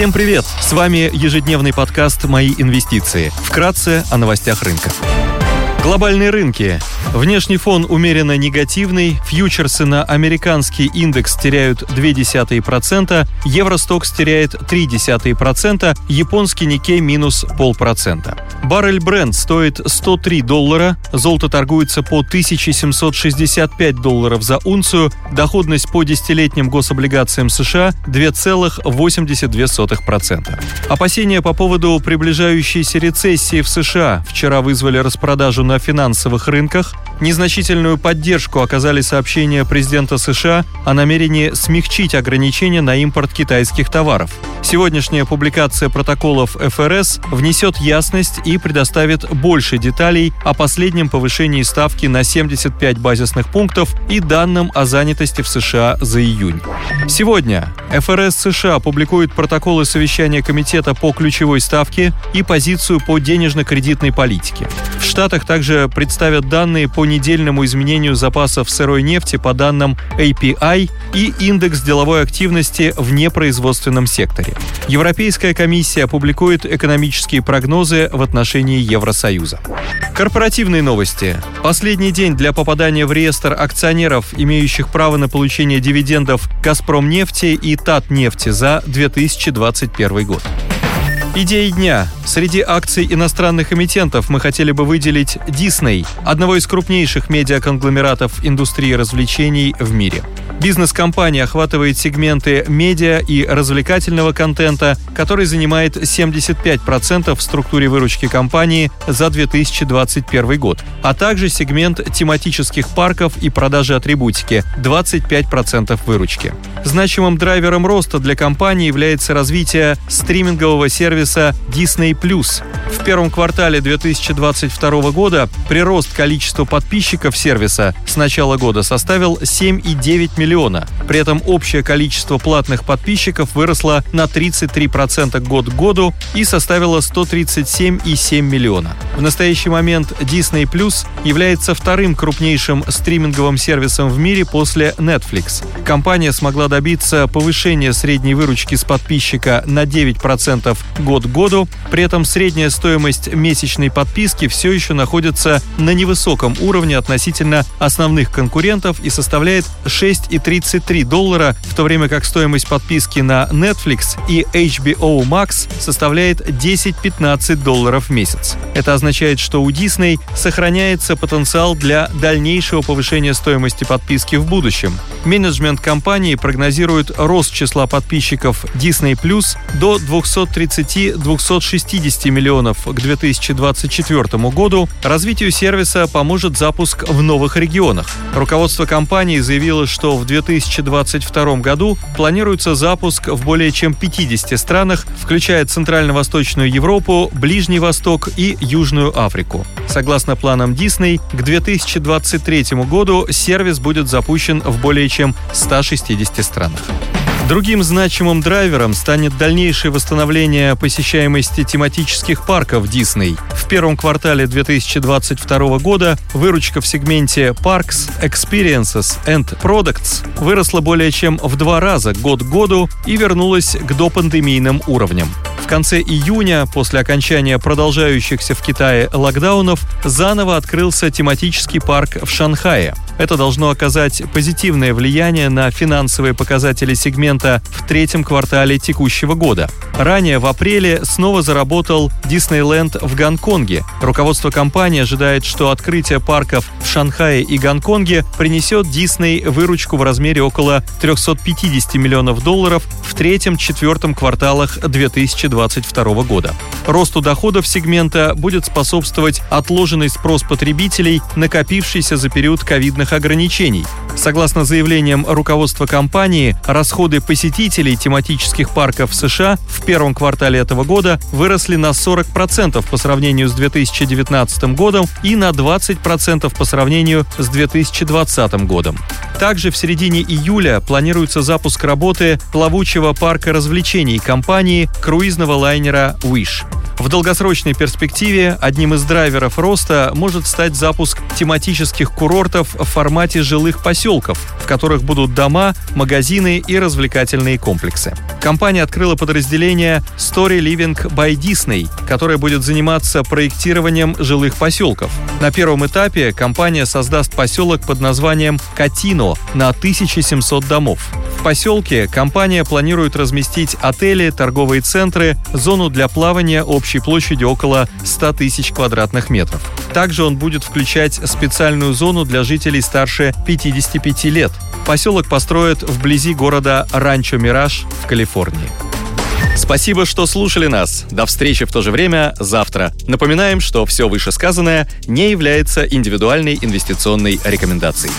Всем привет! С вами ежедневный подкаст «Мои инвестиции». Вкратце о новостях рынка. Глобальные рынки. Внешний фон умеренно негативный, фьючерсы на американский индекс теряют 0,2%, Евростокс теряет 0,3%, японский Никей минус 0,5%. Баррель бренд стоит 103 доллара, золото торгуется по 1765 долларов за унцию, доходность по десятилетним гособлигациям США 2,82%. Опасения по поводу приближающейся рецессии в США вчера вызвали распродажу на финансовых рынках. Незначительную поддержку оказали сообщения президента США о намерении смягчить ограничения на импорт китайских товаров. Сегодняшняя публикация протоколов ФРС внесет ясность и предоставит больше деталей о последнем повышении ставки на 75 базисных пунктов и данным о занятости в США за июнь. Сегодня ФРС США публикует протоколы совещания Комитета по ключевой ставке и позицию по денежно-кредитной политике. В Штатах также представят данные по недельному изменению запасов сырой нефти по данным API и индекс деловой активности в непроизводственном секторе. Европейская комиссия опубликует экономические прогнозы в отношении Евросоюза. Корпоративные новости. Последний день для попадания в реестр акционеров, имеющих право на получение дивидендов «Газпром нефти» и «Татнефти» за 2021 год. Идеи дня. Среди акций иностранных эмитентов мы хотели бы выделить Disney, одного из крупнейших медиаконгломератов индустрии развлечений в мире. Бизнес-компания охватывает сегменты медиа и развлекательного контента, который занимает 75% в структуре выручки компании за 2021 год, а также сегмент тематических парков и продажи атрибутики – 25% выручки. Значимым драйвером роста для компании является развитие стримингового сервиса Disney+. В первом квартале 2022 года прирост количества подписчиков сервиса с начала года составил 7,9 миллиона. При этом общее количество платных подписчиков выросло на 33% год к году и составило 137,7 миллиона. В настоящий момент Disney Plus является вторым крупнейшим стриминговым сервисом в мире после Netflix. Компания смогла добиться повышения средней выручки с подписчика на 9% год к году. При этом средняя стоимость месячной подписки все еще находится на невысоком уровне относительно основных конкурентов и составляет 6,33 доллара, в то время как стоимость подписки на Netflix и HBO Max составляет 10-15 долларов в месяц. Это означает, что у Disney сохраняется потенциал для дальнейшего повышения стоимости подписки в будущем. Менеджмент компании прогнозирует рост числа подписчиков Disney Plus до 230-260 миллионов к 2024 году. Развитию сервиса поможет запуск в новых регионах. Руководство компании заявило, что в 2022 году планируется запуск в более чем 50 странах, включая Центрально-Восточную Европу, Ближний Восток и Южную Африку. Согласно планам Disney, к 2023 году сервис будет запущен в более чем 160 странах. Другим значимым драйвером станет дальнейшее восстановление посещаемости тематических парков Disney. В первом квартале 2022 года выручка в сегменте Parks, Experiences and Products выросла более чем в два раза год к году и вернулась к допандемийным уровням конце июня, после окончания продолжающихся в Китае локдаунов, заново открылся тематический парк в Шанхае. Это должно оказать позитивное влияние на финансовые показатели сегмента в третьем квартале текущего года. Ранее в апреле снова заработал Диснейленд в Гонконге. Руководство компании ожидает, что открытие парков в Шанхае и Гонконге принесет Дисней выручку в размере около 350 миллионов долларов в третьем-четвертом кварталах 2020 2022 года. Росту доходов сегмента будет способствовать отложенный спрос потребителей, накопившийся за период ковидных ограничений. Согласно заявлениям руководства компании, расходы посетителей тематических парков США в первом квартале этого года выросли на 40% по сравнению с 2019 годом и на 20% по сравнению с 2020 годом. Также в середине июля планируется запуск работы плавучего парка развлечений компании круизного круизного лайнера «Wish». В долгосрочной перспективе одним из драйверов роста может стать запуск тематических курортов в формате жилых поселков, в которых будут дома, магазины и развлекательные комплексы. Компания открыла подразделение Story Living by Disney, которое будет заниматься проектированием жилых поселков. На первом этапе компания создаст поселок под названием Катино на 1700 домов. В поселке компания планирует разместить отели, торговые центры, зону для плавания общей площадью около 100 тысяч квадратных метров. Также он будет включать специальную зону для жителей старше 55 лет. Поселок построят вблизи города Ранчо Мираж в Калифорнии. Спасибо, что слушали нас. До встречи в то же время завтра. Напоминаем, что все вышесказанное не является индивидуальной инвестиционной рекомендацией.